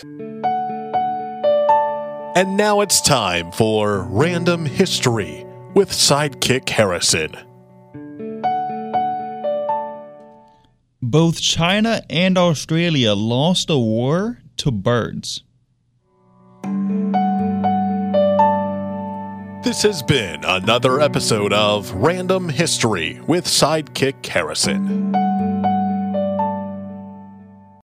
And now it's time for Random History with Sidekick Harrison. Both China and Australia lost a war to birds. This has been another episode of Random History with Sidekick Harrison.